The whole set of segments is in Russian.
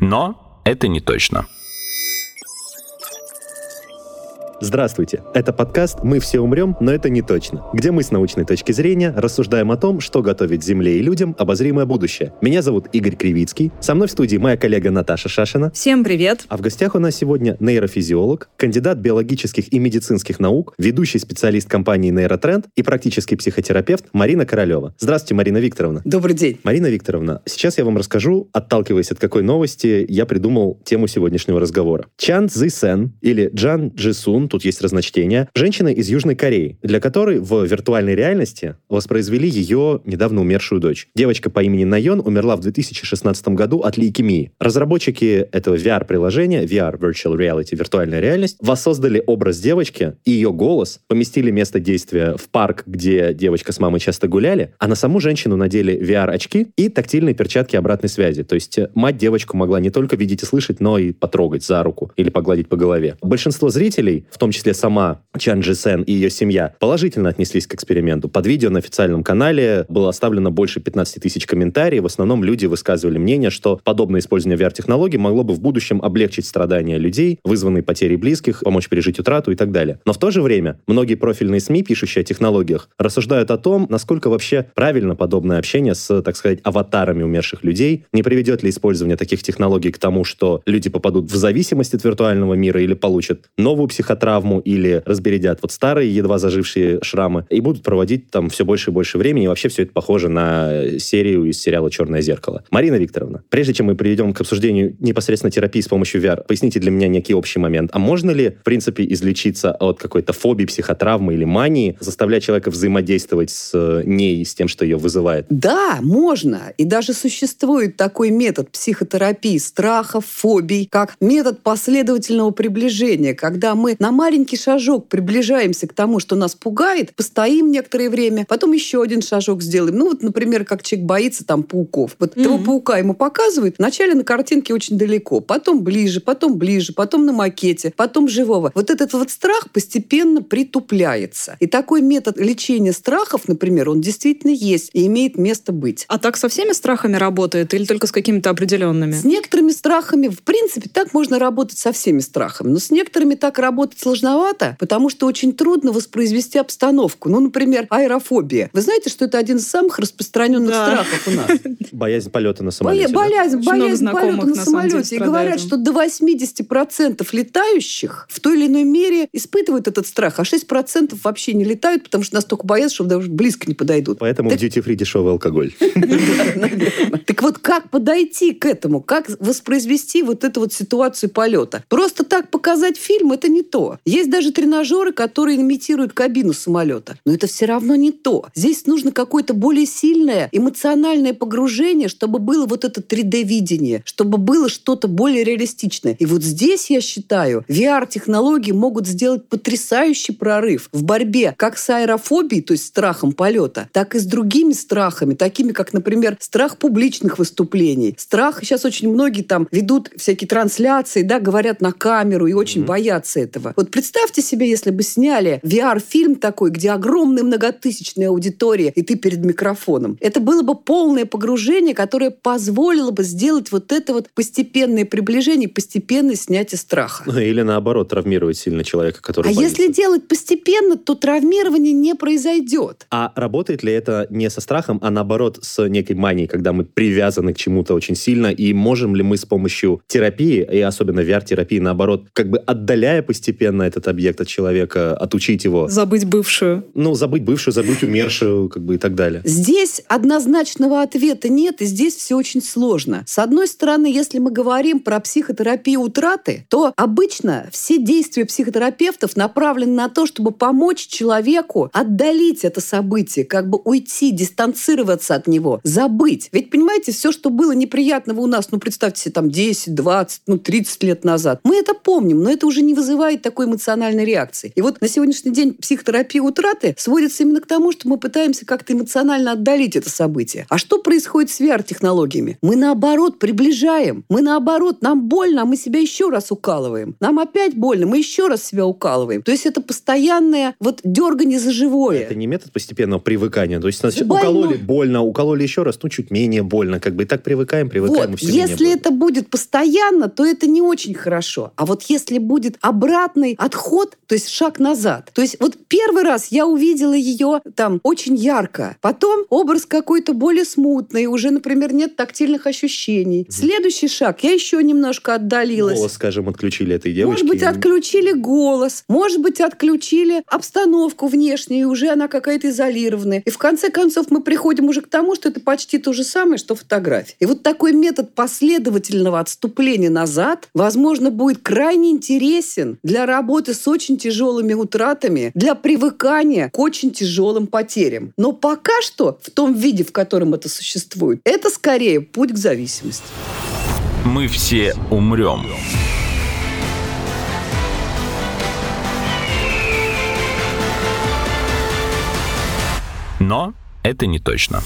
Но это не точно. Здравствуйте! Это подкаст «Мы все умрем, но это не точно», где мы с научной точки зрения рассуждаем о том, что готовит Земле и людям обозримое будущее. Меня зовут Игорь Кривицкий, со мной в студии моя коллега Наташа Шашина. Всем привет! А в гостях у нас сегодня нейрофизиолог, кандидат биологических и медицинских наук, ведущий специалист компании «Нейротренд» и практический психотерапевт Марина Королева. Здравствуйте, Марина Викторовна. Добрый день! Марина Викторовна, сейчас я вам расскажу, отталкиваясь от какой новости, я придумал тему сегодняшнего разговора. Чан Цзи Сен или Джан Джи Тут есть разночтение, женщина из Южной Кореи, для которой в виртуальной реальности воспроизвели ее недавно умершую дочь. Девочка по имени Найон умерла в 2016 году от лейкемии. Разработчики этого VR-приложения, VR Virtual Reality, виртуальная реальность, воссоздали образ девочки и ее голос, поместили место действия в парк, где девочка с мамой часто гуляли, а на саму женщину надели VR-очки и тактильные перчатки обратной связи. То есть э, мать девочку могла не только видеть и слышать, но и потрогать за руку или погладить по голове. Большинство зрителей, в том числе сама Чан Джи Сен и ее семья, положительно отнеслись к эксперименту. Под видео на официальном канале было оставлено больше 15 тысяч комментариев. В основном люди высказывали мнение, что подобное использование VR-технологий могло бы в будущем облегчить страдания людей, вызванные потерей близких, помочь пережить утрату и так далее. Но в то же время многие профильные СМИ, пишущие о технологиях, рассуждают о том, насколько вообще правильно подобное общение с, так сказать, аватарами умерших людей, не приведет ли использование таких технологий к тому, что люди попадут в зависимость от виртуального мира или получат новую психотравму или разбередят вот старые, едва зажившие шрамы, и будут проводить там все больше и больше времени, и вообще все это похоже на серию из сериала «Черное зеркало». Марина Викторовна, прежде чем мы перейдем к обсуждению непосредственно терапии с помощью VR, поясните для меня некий общий момент. А можно ли, в принципе, излечиться от какой-то фобии, психотравмы или мании, заставляя человека взаимодействовать с ней, с тем, что ее вызывает? Да, можно. И даже существует такой метод психотерапии страхов, фобий, как метод последовательного приближения, когда мы на маленький шажок приближаемся к тому, что нас пугает, постоим некоторое время, потом еще один шажок сделаем. Ну вот, например, как человек боится там пауков. Вот mm-hmm. этого паука ему показывают вначале на картинке очень далеко, потом ближе, потом ближе, потом на макете, потом живого. Вот этот вот страх постепенно притупляется. И такой метод лечения страхов, например, он действительно есть и имеет место быть. А так со всеми страхами работает или только с какими-то определенными? С некоторыми страхами, в принципе, так можно работать со всеми страхами. Но с некоторыми так работать сложновато, потому что очень трудно воспроизвести обстановку. Ну, например, аэрофобия. Вы знаете, что это один из самых распространенных да. страхов у нас? Боязнь полета на самолете. Боязнь, да? боязнь полета на, на самолете. И говорят, что до 80% летающих в той или иной мере испытывают этот страх, а 6% вообще не летают, потому что настолько боятся, что даже близко не подойдут. Поэтому так... в duty-free дешевый алкоголь. Так вот, как подойти к этому? Как воспроизвести вот эту вот ситуацию полета? Просто так показать фильм – это не то. Есть даже тренажеры, которые имитируют кабину самолета. Но это все равно не то. Здесь нужно какое-то более сильное эмоциональное погружение, чтобы было вот это 3D-видение, чтобы было что-то более реалистичное. И вот здесь, я считаю, VR-технологии могут сделать потрясающий прорыв в борьбе как с аэрофобией, то есть страхом полета, так и с другими страхами, такими как, например, страх публичных выступлений. Страх, сейчас очень многие там ведут всякие трансляции, да, говорят на камеру и очень mm-hmm. боятся этого. Вот представьте себе, если бы сняли VR-фильм такой, где огромная многотысячная аудитория, и ты перед микрофоном. Это было бы полное погружение, которое позволило бы сделать вот это вот постепенное приближение, постепенное снятие страха. Ну, или наоборот, травмировать сильно человека, который А боится. если делать постепенно, то травмирование не произойдет. А работает ли это не со страхом, а наоборот с некой манией, когда мы привязаны к чему-то очень сильно, и можем ли мы с помощью терапии, и особенно VR-терапии, наоборот, как бы отдаляя постепенно постепенно этот объект от человека, отучить его. Забыть бывшую. Ну, забыть бывшую, забыть умершую, как бы и так далее. Здесь однозначного ответа нет, и здесь все очень сложно. С одной стороны, если мы говорим про психотерапию утраты, то обычно все действия психотерапевтов направлены на то, чтобы помочь человеку отдалить это событие, как бы уйти, дистанцироваться от него, забыть. Ведь, понимаете, все, что было неприятного у нас, ну, представьте себе, там, 10, 20, ну, 30 лет назад, мы это помним, но это уже не вызывает такой эмоциональной реакции. И вот на сегодняшний день психотерапия утраты сводится именно к тому, что мы пытаемся как-то эмоционально отдалить это событие. А что происходит с VR-технологиями? Мы, наоборот, приближаем. Мы, наоборот, нам больно, а мы себя еще раз укалываем. Нам опять больно, мы еще раз себя укалываем. То есть это постоянное вот дергание за живое. Это не метод постепенного привыкания. То есть нас Больно. укололи больно, укололи еще раз, ну, чуть менее больно. Как бы и так привыкаем, привыкаем, и Вот, все если это будет постоянно, то это не очень хорошо. А вот если будет обратный отход, то есть шаг назад. То есть вот первый раз я увидела ее там очень ярко. Потом образ какой-то более смутный. Уже, например, нет тактильных ощущений. Следующий шаг. Я еще немножко отдалилась. Голос, скажем, отключили этой девочки. Может быть, отключили голос, может быть, отключили обстановку внешнюю, и уже она какая-то изолированная. И в конце концов мы приходим уже к тому, что это почти то же самое, что фотография. И вот такой метод последовательного отступления назад, возможно, будет крайне интересен для работы с очень тяжелыми утратами, для привыкания к очень тяжелым потерям. Но пока что, в том виде, в котором это существует, это скорее путь к зависимости. Мы все умрем. Но это не точно.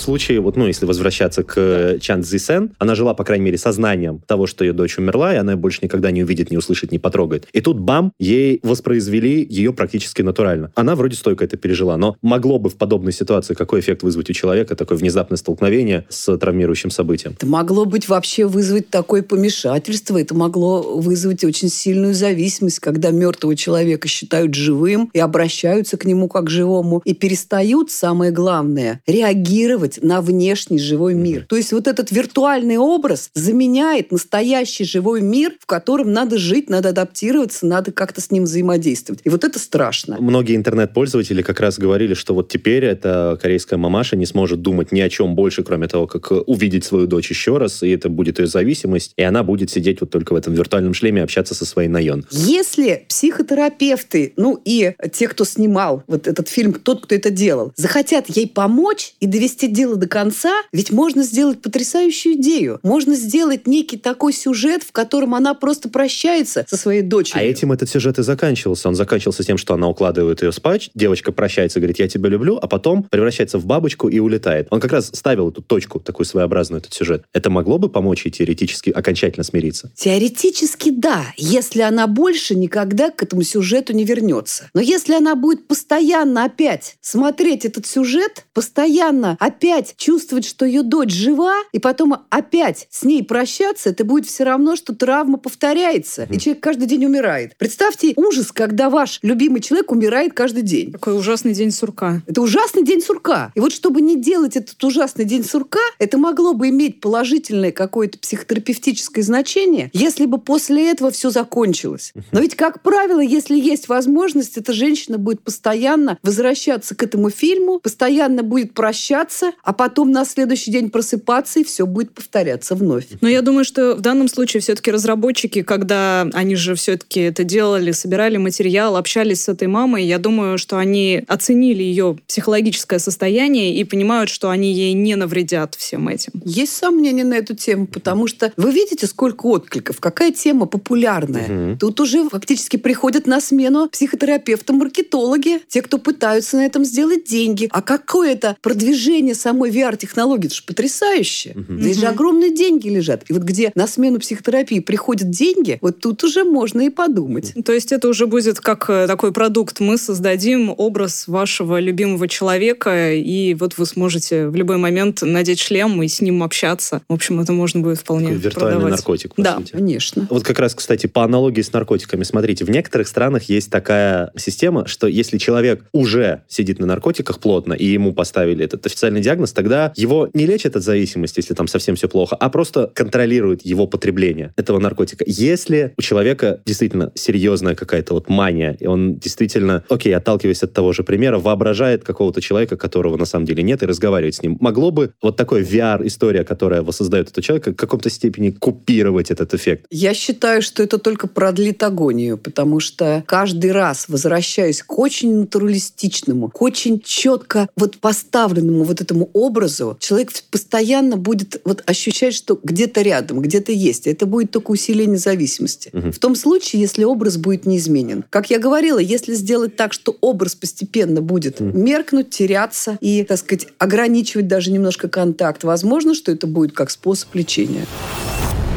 Случае, вот, ну, если возвращаться к э, Чан Цзи Сен, она жила, по крайней мере, сознанием того, что ее дочь умерла, и она ее больше никогда не увидит, не услышит, не потрогает. И тут, бам, ей воспроизвели ее практически натурально. Она вроде стойко это пережила, но могло бы в подобной ситуации какой эффект вызвать у человека, такое внезапное столкновение с травмирующим событием? Это могло быть вообще вызвать такое помешательство, это могло вызвать очень сильную зависимость, когда мертвого человека считают живым и обращаются к нему как к живому, и перестают, самое главное, реагировать на внешний живой мир. То есть вот этот виртуальный образ заменяет настоящий живой мир, в котором надо жить, надо адаптироваться, надо как-то с ним взаимодействовать. И вот это страшно. Многие интернет-пользователи как раз говорили, что вот теперь эта корейская мамаша не сможет думать ни о чем больше, кроме того, как увидеть свою дочь еще раз, и это будет ее зависимость, и она будет сидеть вот только в этом виртуальном шлеме общаться со своей Найон. Если психотерапевты, ну и те, кто снимал вот этот фильм, тот, кто это делал, захотят ей помочь и довести дело до конца, ведь можно сделать потрясающую идею. Можно сделать некий такой сюжет, в котором она просто прощается со своей дочерью. А этим этот сюжет и заканчивался. Он заканчивался тем, что она укладывает ее спать, девочка прощается, говорит, я тебя люблю, а потом превращается в бабочку и улетает. Он как раз ставил эту точку, такую своеобразную, этот сюжет. Это могло бы помочь ей теоретически окончательно смириться? Теоретически да, если она больше никогда к этому сюжету не вернется. Но если она будет постоянно опять смотреть этот сюжет, постоянно опять чувствовать, что ее дочь жива, и потом опять с ней прощаться, это будет все равно, что травма повторяется, и человек каждый день умирает. Представьте ужас, когда ваш любимый человек умирает каждый день. Такой ужасный день сурка. Это ужасный день сурка. И вот чтобы не делать этот ужасный день сурка, это могло бы иметь положительное какое-то психотерапевтическое значение, если бы после этого все закончилось. Но ведь, как правило, если есть возможность, эта женщина будет постоянно возвращаться к этому фильму, постоянно будет прощаться, а потом на следующий день просыпаться, и все будет повторяться вновь. Но я думаю, что в данном случае все-таки разработчики, когда они же все-таки это делали, собирали материал, общались с этой мамой, я думаю, что они оценили ее психологическое состояние и понимают, что они ей не навредят всем этим. Есть сомнения на эту тему, потому что вы видите, сколько откликов, какая тема популярная. Мгм. Тут уже фактически приходят на смену психотерапевты-маркетологи, те, кто пытаются на этом сделать деньги. А какое это продвижение самой VR-технологии? Это же потрясающе. Мгм. Здесь же огромные деньги лежат. И вот где на смену психотерапии приходят деньги, вот тут уже можно и подумать. То есть это уже будет как э, такой продукт. Мы создадим образ вашего любимого человека, и вот вы сможете в любой момент надеть шлем и с ним общаться. В общем, это можно будет вполне Такой виртуальный продавать. наркотик, по Да. сути. Конечно. Вот как раз, кстати, по аналогии с наркотиками, смотрите, в некоторых странах есть такая система, что если человек уже сидит на наркотиках плотно, и ему поставили этот официальный диагноз, диагноз, тогда его не лечат от зависимости, если там совсем все плохо, а просто контролируют его потребление этого наркотика. Если у человека действительно серьезная какая-то вот мания, и он действительно, окей, отталкиваясь от того же примера, воображает какого-то человека, которого на самом деле нет, и разговаривает с ним, могло бы вот такой VR-история, которая воссоздает этого человека, в каком-то степени купировать этот эффект? Я считаю, что это только продлит агонию, потому что каждый раз, возвращаясь к очень натуралистичному, к очень четко вот поставленному вот этому образу, человек постоянно будет вот ощущать, что где-то рядом, где-то есть. Это будет только усиление зависимости. Угу. В том случае, если образ будет неизменен. Как я говорила, если сделать так, что образ постепенно будет угу. меркнуть, теряться и, так сказать, ограничивать даже немножко контакт, возможно, что это будет как способ лечения.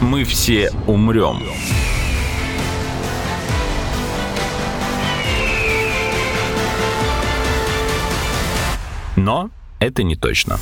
Мы все умрем. Но это не точно.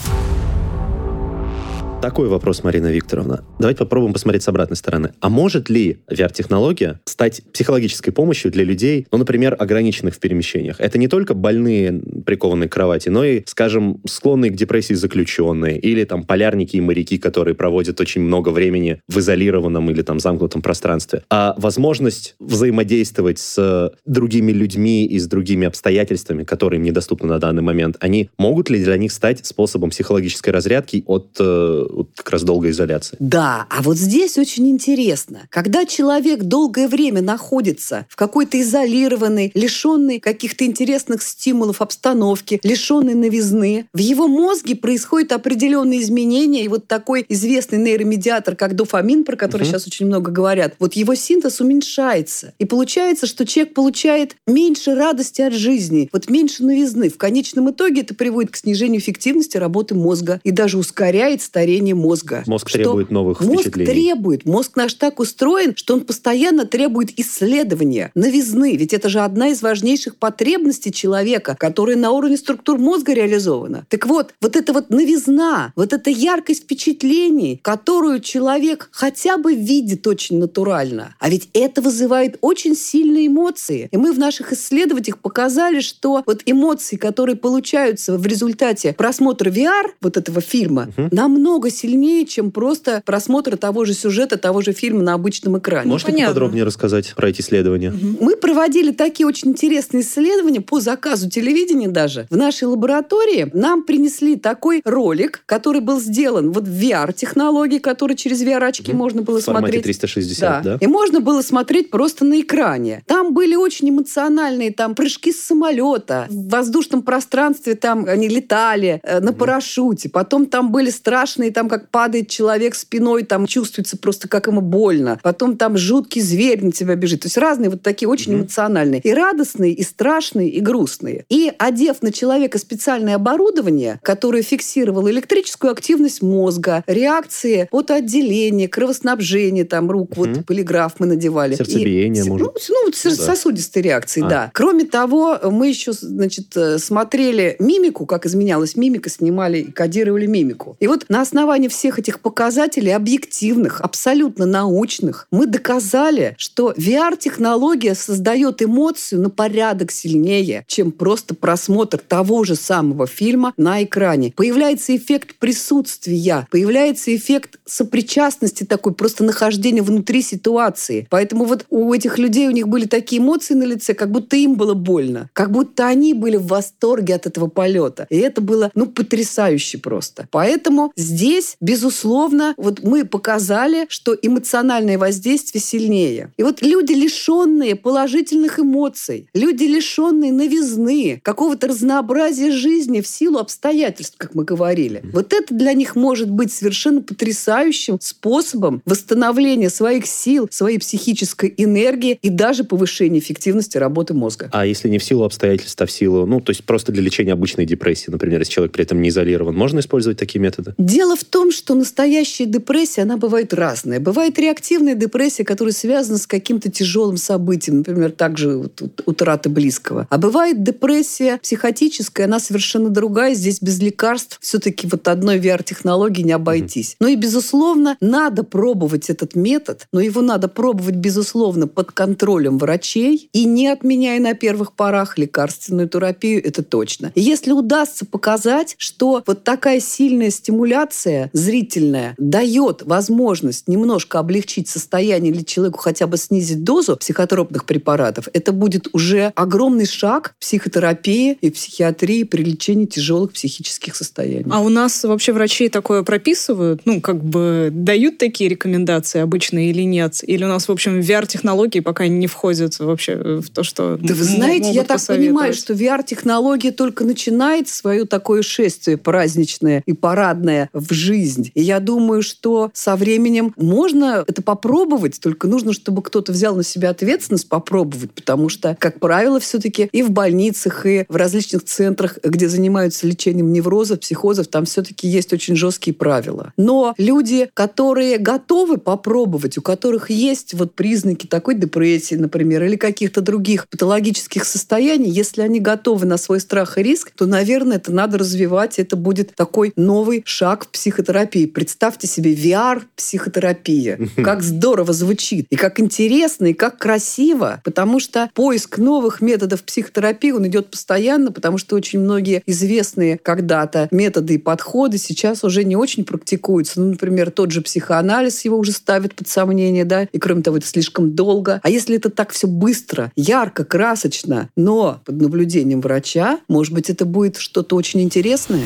Такой вопрос, Марина Викторовна. Давайте попробуем посмотреть с обратной стороны. А может ли VR-технология стать психологической помощью для людей, ну, например, ограниченных в перемещениях? Это не только больные, прикованные к кровати, но и, скажем, склонные к депрессии заключенные, или там полярники и моряки, которые проводят очень много времени в изолированном или там замкнутом пространстве. А возможность взаимодействовать с другими людьми и с другими обстоятельствами, которые им недоступны на данный момент, они могут ли для них стать способом психологической разрядки от э, вот как раз долгой изоляции. Да, а вот здесь очень интересно. Когда человек долгое время находится в какой-то изолированной, лишенной каких-то интересных стимулов обстановки, лишенной новизны, в его мозге происходят определенные изменения, и вот такой известный нейромедиатор, как дофамин, про который uh-huh. сейчас очень много говорят, вот его синтез уменьшается. И получается, что человек получает меньше радости от жизни, вот меньше новизны. В конечном итоге это приводит к снижению эффективности работы мозга и даже ускоряет старение строение мозга. Мозг требует новых мозг впечатлений. требует. Мозг наш так устроен, что он постоянно требует исследования, новизны. Ведь это же одна из важнейших потребностей человека, которая на уровне структур мозга реализована. Так вот, вот эта вот новизна, вот эта яркость впечатлений, которую человек хотя бы видит очень натурально. А ведь это вызывает очень сильные эмоции. И мы в наших исследованиях показали, что вот эмоции, которые получаются в результате просмотра VR, вот этого фильма, угу. намного сильнее, чем просто просмотр того же сюжета, того же фильма на обычном экране. Можете Понятно. подробнее рассказать про эти исследования? Мы проводили такие очень интересные исследования по заказу телевидения даже. В нашей лаборатории нам принесли такой ролик, который был сделан вот в VR-технологии, который через VR-очки угу. можно было в смотреть. 360, да. да? И можно было смотреть просто на экране. Там были очень эмоциональные там прыжки с самолета, в воздушном пространстве там они летали э, на угу. парашюте. Потом там были страшные там как падает человек спиной, там чувствуется просто, как ему больно. Потом там жуткий зверь на тебя бежит. То есть разные вот такие очень mm-hmm. эмоциональные. И радостные, и страшные, и грустные. И одев на человека специальное оборудование, которое фиксировало электрическую активность мозга, реакции от отделения, кровоснабжения, там рук, mm-hmm. вот полиграф мы надевали. Сердцебиение, и, может. Ну, ну сосудистые реакции, а. да. Кроме того, мы еще, значит, э, смотрели мимику, как изменялась мимика, снимали и кодировали мимику. И вот на основании всех этих показателей, объективных, абсолютно научных, мы доказали, что VR-технология создает эмоцию на порядок сильнее, чем просто просмотр того же самого фильма на экране. Появляется эффект присутствия, появляется эффект сопричастности такой, просто нахождения внутри ситуации. Поэтому вот у этих людей, у них были такие эмоции на лице, как будто им было больно, как будто они были в восторге от этого полета. И это было, ну, потрясающе просто. Поэтому здесь, безусловно, вот мы показали, что эмоциональное воздействие сильнее. И вот люди, лишенные положительных эмоций, люди, лишенные новизны, какого-то разнообразия жизни в силу обстоятельств, как мы говорили, вот это для них может быть совершенно потрясающим способом восстановления своих сил, своей психической энергии и даже повышения эффективности работы мозга. А если не в силу обстоятельств, а в силу, ну, то есть просто для лечения обычной депрессии, например, если человек при этом не изолирован, можно использовать такие методы? Дело в в том, что настоящая депрессия, она бывает разная. Бывает реактивная депрессия, которая связана с каким-то тяжелым событием, например, также вот, утраты близкого. А бывает депрессия психотическая, она совершенно другая. Здесь без лекарств все-таки вот одной VR-технологии не обойтись. Ну и, безусловно, надо пробовать этот метод, но его надо пробовать, безусловно, под контролем врачей и не отменяя на первых порах лекарственную терапию, это точно. И если удастся показать, что вот такая сильная стимуляция зрительная дает возможность немножко облегчить состояние или человеку хотя бы снизить дозу психотропных препаратов, это будет уже огромный шаг в психотерапии и психиатрии при лечении тяжелых психических состояний. А у нас вообще врачи такое прописывают? Ну, как бы дают такие рекомендации обычно или нет? Или у нас, в общем, VR-технологии пока не входят вообще в то, что Да вы знаете, я так понимаю, что VR-технология только начинает свое такое шествие праздничное и парадное в жизнь. И я думаю, что со временем можно это попробовать, только нужно, чтобы кто-то взял на себя ответственность попробовать, потому что, как правило, все-таки и в больницах, и в различных центрах, где занимаются лечением неврозов, психозов, там все-таки есть очень жесткие правила. Но люди, которые готовы попробовать, у которых есть вот признаки такой депрессии, например, или каких-то других патологических состояний, если они готовы на свой страх и риск, то, наверное, это надо развивать. Это будет такой новый шаг в психотерапии. Представьте себе VR-психотерапия. Как здорово звучит, и как интересно, и как красиво, потому что поиск новых методов психотерапии, он идет постоянно, потому что очень многие известные когда-то методы и подходы сейчас уже не очень практикуются. Ну, например, тот же психоанализ его уже ставит под сомнение, да, и кроме того, это слишком долго. А если это так все быстро, ярко, красочно, но под наблюдением врача, может быть, это будет что-то очень интересное?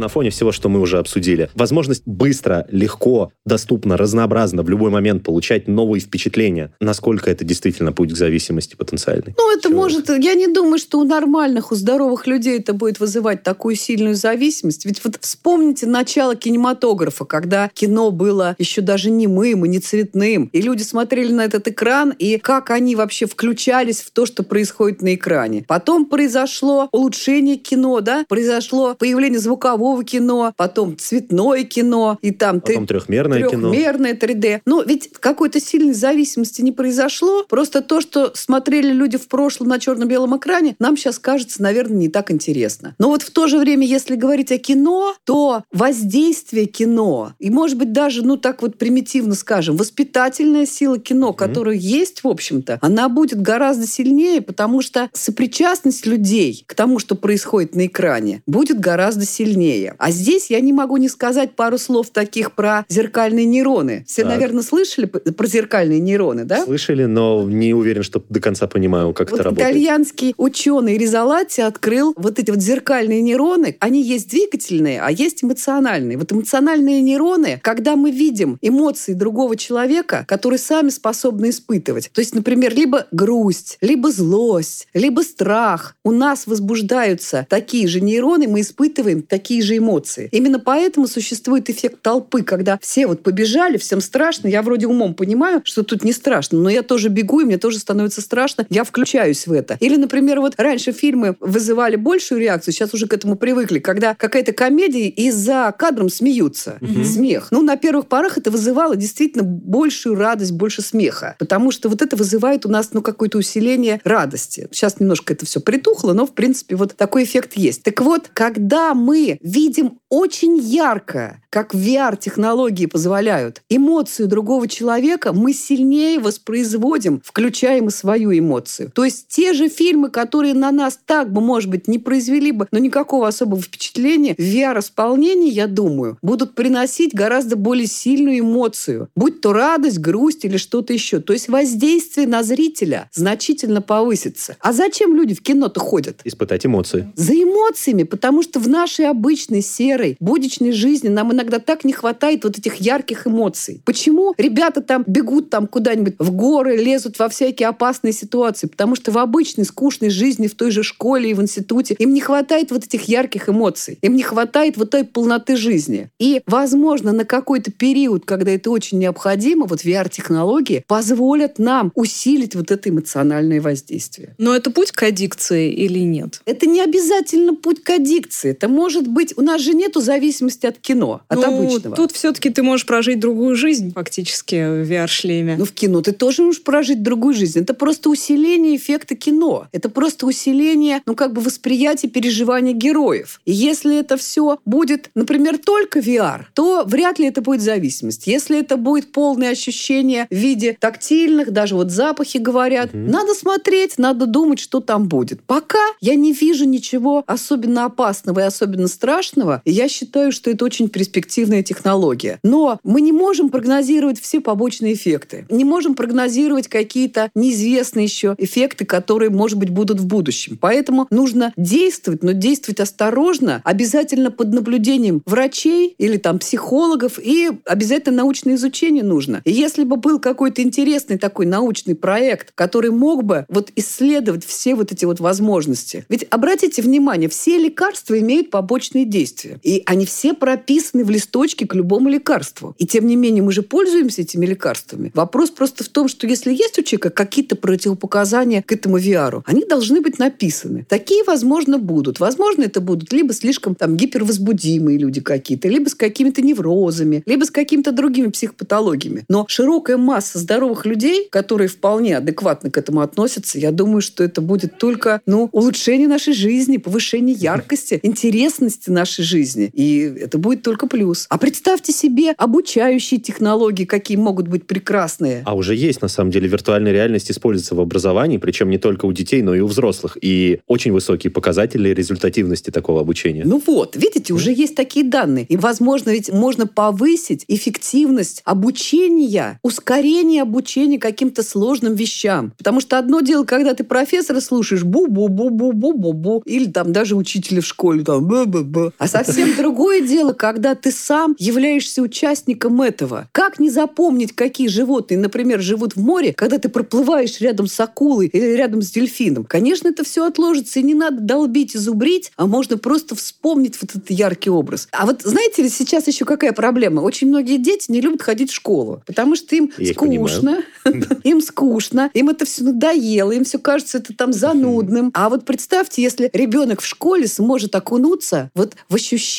на фоне всего, что мы уже обсудили. Возможность быстро, легко, доступно, разнообразно в любой момент получать новые впечатления. Насколько это действительно путь к зависимости потенциальной? Ну, это Человека. может... Я не думаю, что у нормальных, у здоровых людей это будет вызывать такую сильную зависимость. Ведь вот вспомните начало кинематографа, когда кино было еще даже не мым и не цветным. И люди смотрели на этот экран, и как они вообще включались в то, что происходит на экране. Потом произошло улучшение кино, да, произошло появление звукового цифрового кино, потом цветное кино, и там потом ты... трехмерное, трехмерное кино. 3D. Ну, ведь какой-то сильной зависимости не произошло. Просто то, что смотрели люди в прошлом на черно-белом экране, нам сейчас кажется, наверное, не так интересно. Но вот в то же время, если говорить о кино, то воздействие кино, и, может быть, даже, ну, так вот примитивно скажем, воспитательная сила кино, mm-hmm. которая есть, в общем-то, она будет гораздо сильнее, потому что сопричастность людей к тому, что происходит на экране, будет гораздо сильнее сильнее. А здесь я не могу не сказать пару слов таких про зеркальные нейроны. Все, так. наверное, слышали про зеркальные нейроны, да? Слышали, но не уверен, что до конца понимаю, как вот это работает. Итальянский ученый Ризолати открыл вот эти вот зеркальные нейроны. Они есть двигательные, а есть эмоциональные. Вот эмоциональные нейроны, когда мы видим эмоции другого человека, которые сами способны испытывать. То есть, например, либо грусть, либо злость, либо страх. У нас возбуждаются такие же нейроны, мы испытываем такие такие же эмоции. Именно поэтому существует эффект толпы, когда все вот побежали, всем страшно. Я вроде умом понимаю, что тут не страшно, но я тоже бегу, и мне тоже становится страшно. Я включаюсь в это. Или, например, вот раньше фильмы вызывали большую реакцию, сейчас уже к этому привыкли, когда какая-то комедия и за кадром смеются. Угу. Смех. Ну, на первых порах это вызывало действительно большую радость, больше смеха. Потому что вот это вызывает у нас ну, какое-то усиление радости. Сейчас немножко это все притухло, но, в принципе, вот такой эффект есть. Так вот, когда мы видим очень ярко, как VR-технологии позволяют, эмоцию другого человека мы сильнее воспроизводим, включаем и свою эмоцию. То есть те же фильмы, которые на нас так бы, может быть, не произвели бы, но никакого особого впечатления, в VR-исполнении, я думаю, будут приносить гораздо более сильную эмоцию. Будь то радость, грусть или что-то еще. То есть воздействие на зрителя значительно повысится. А зачем люди в кино-то ходят? Испытать эмоции. За эмоциями, потому что в нашей обычной серой серой, будничной жизни нам иногда так не хватает вот этих ярких эмоций. Почему ребята там бегут там куда-нибудь в горы, лезут во всякие опасные ситуации? Потому что в обычной скучной жизни, в той же школе и в институте им не хватает вот этих ярких эмоций. Им не хватает вот той полноты жизни. И, возможно, на какой-то период, когда это очень необходимо, вот VR-технологии позволят нам усилить вот это эмоциональное воздействие. Но это путь к аддикции или нет? Это не обязательно путь к аддикции. Это может быть... У нас же нету зависимости от кино, от ну, обычного. Тут все-таки ты можешь прожить другую жизнь фактически в VR-шлеме. Ну, в кино ты тоже можешь прожить другую жизнь. Это просто усиление эффекта кино. Это просто усиление, ну, как бы восприятия, переживания героев. И если это все будет, например, только VR, то вряд ли это будет зависимость. Если это будет полное ощущение в виде тактильных, даже вот запахи говорят, угу. надо смотреть, надо думать, что там будет. Пока я не вижу ничего особенно опасного и особенно страшного, и я считаю, что это очень перспективная технология. Но мы не можем прогнозировать все побочные эффекты. Не можем прогнозировать какие-то неизвестные еще эффекты, которые, может быть, будут в будущем. Поэтому нужно действовать, но действовать осторожно, обязательно под наблюдением врачей или там психологов, и обязательно научное изучение нужно. И если бы был какой-то интересный такой научный проект, который мог бы вот исследовать все вот эти вот возможности. Ведь обратите внимание, все лекарства имеют побочные действия. И они все прописаны в листочке к любому лекарству. И тем не менее мы же пользуемся этими лекарствами. Вопрос просто в том, что если есть у человека какие-то противопоказания к этому VR, они должны быть написаны. Такие, возможно, будут. Возможно, это будут либо слишком там гипервозбудимые люди какие-то, либо с какими-то неврозами, либо с какими-то другими психопатологиями. Но широкая масса здоровых людей, которые вполне адекватно к этому относятся, я думаю, что это будет только ну, улучшение нашей жизни, повышение яркости, интересности нашей жизни. И это будет только плюс. А представьте себе обучающие технологии, какие могут быть прекрасные. А уже есть, на самом деле, виртуальная реальность используется в образовании, причем не только у детей, но и у взрослых. И очень высокие показатели результативности такого обучения. Ну вот, видите, уже есть такие данные. И, возможно, ведь можно повысить эффективность обучения, ускорение обучения каким-то сложным вещам. Потому что одно дело, когда ты профессора слушаешь бу-бу-бу-бу-бу-бу-бу, или там даже учителя в школе там бу-бу-бу. А совсем другое дело, когда ты сам являешься участником этого. Как не запомнить, какие животные, например, живут в море, когда ты проплываешь рядом с акулой или рядом с дельфином? Конечно, это все отложится, и не надо долбить и зубрить, а можно просто вспомнить вот этот яркий образ. А вот знаете ли, сейчас еще какая проблема? Очень многие дети не любят ходить в школу, потому что им Я скучно, им скучно, им это все надоело, им все кажется это там занудным. А вот представьте, если ребенок в школе сможет окунуться вот в ощущение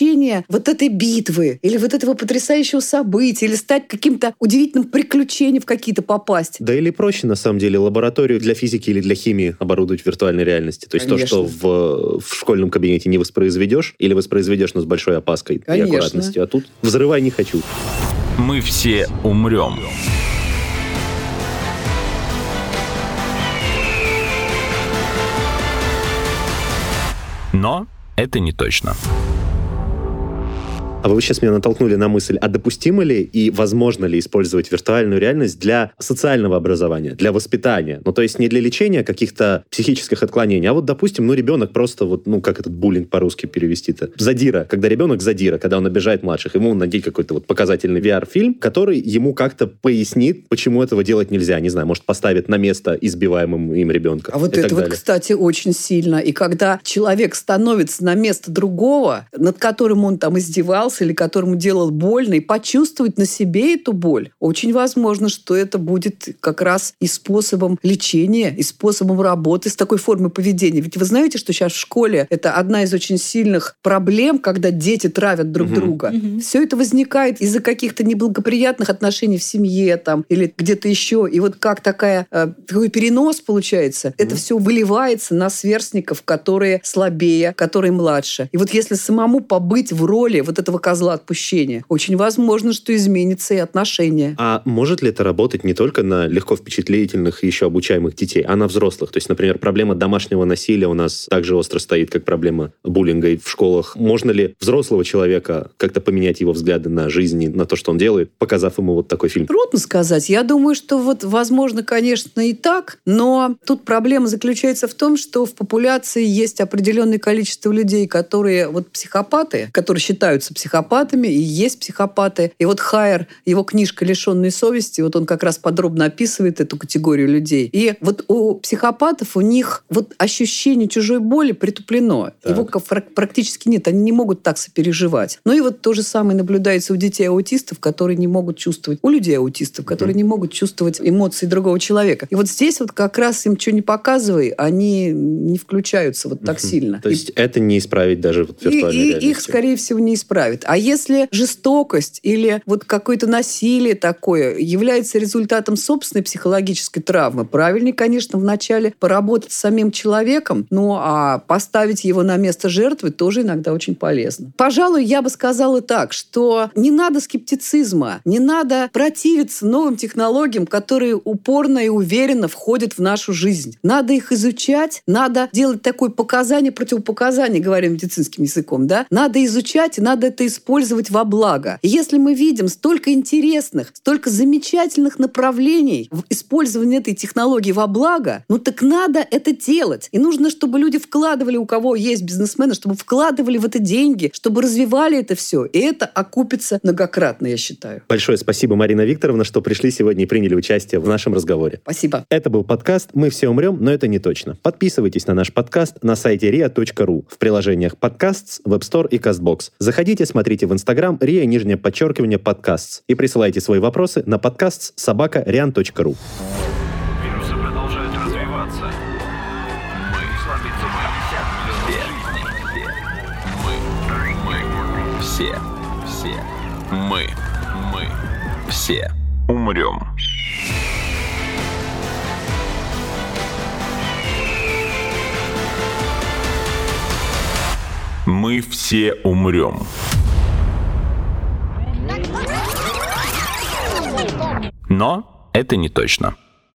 вот этой битвы или вот этого потрясающего события, или стать каким-то удивительным приключением в какие-то попасть. Да или проще, на самом деле, лабораторию для физики или для химии оборудовать в виртуальной реальности. То есть Конечно. то, что в, в школьном кабинете не воспроизведешь, или воспроизведешь, но с большой опаской Конечно. и аккуратностью. А тут взрывай не хочу. Мы все умрем. Но это не точно. А вы сейчас меня натолкнули на мысль, а допустимо ли и возможно ли использовать виртуальную реальность для социального образования, для воспитания? Ну, то есть не для лечения каких-то психических отклонений, а вот, допустим, ну, ребенок просто вот, ну, как этот буллинг по-русски перевести-то? Задира, когда ребенок задира, когда он обижает младших, ему надеть какой-то вот показательный VR-фильм, который ему как-то пояснит, почему этого делать нельзя. Не знаю, может, поставит на место избиваемым им ребенка. А вот это вот, кстати, очень сильно. И когда человек становится на место другого, над которым он там издевался, боялся или которому делал больно, и почувствовать на себе эту боль, очень возможно, что это будет как раз и способом лечения, и способом работы с такой формой поведения. Ведь вы знаете, что сейчас в школе это одна из очень сильных проблем, когда дети травят друг угу. друга. Угу. Все это возникает из-за каких-то неблагоприятных отношений в семье там или где-то еще. И вот как такая, э, такой перенос получается, угу. это все выливается на сверстников, которые слабее, которые младше. И вот если самому побыть в роли вот этого козла отпущения, очень возможно, что изменится и отношение. А может ли это работать не только на легко впечатлительных и еще обучаемых детей, а на взрослых? То есть, например, проблема домашнего насилия у нас также остро стоит, как проблема буллинга в школах. Можно ли взрослого человека как-то поменять его взгляды на жизнь, на то, что он делает, показав ему вот такой фильм? Трудно сказать. Я думаю, что вот, возможно, конечно, и так, но тут проблема заключается в том, что в популяции есть определенное количество людей, которые вот психопаты, которые считаются психопатами, и есть психопаты. И вот Хайер, его книжка «Лишенные совести», вот он как раз подробно описывает эту категорию людей. И вот у психопатов у них вот ощущение чужой боли притуплено. Так. Его практически нет, они не могут так сопереживать. Ну и вот то же самое наблюдается у детей аутистов, которые не могут чувствовать, у людей аутистов, которые не могут чувствовать эмоции другого человека. И вот здесь вот как раз им что не показывай, они не включаются вот так сильно. То есть это не исправить даже вот И, виртуальной и реальности? их, скорее всего, не исправит. А если жестокость или вот какое-то насилие такое является результатом собственной психологической травмы, правильнее, конечно, вначале поработать с самим человеком, ну а поставить его на место жертвы тоже иногда очень полезно. Пожалуй, я бы сказала так, что не надо скептицизма, не надо противиться новым технологиям, которые упорно и уверенно входят в нашу жизнь. Надо их изучать, надо делать такое показание, противопоказание, говорим медицинским языком, да? Надо изучать надо это использовать во благо. И если мы видим столько интересных, столько замечательных направлений в использовании этой технологии во благо, ну так надо это делать. И нужно, чтобы люди вкладывали, у кого есть бизнесмены, чтобы вкладывали в это деньги, чтобы развивали это все. И это окупится многократно, я считаю. Большое спасибо, Марина Викторовна, что пришли сегодня и приняли участие в нашем разговоре. Спасибо. Это был подкаст «Мы все умрем, но это не точно». Подписывайтесь на наш подкаст на сайте ria.ru в приложениях подкастс, Web Store и CastBox. Заходите, смотрите в Инстаграм ria, нижнее подчеркивание, подкастс и присылайте свои вопросы на подкастс собака rian.ru. Вирусы продолжают развиваться. Мы сломиться мы все. Мы. Мы. Все. Все. Мы. Мы. Все. Умрем. Мы все умрем. Но это не точно.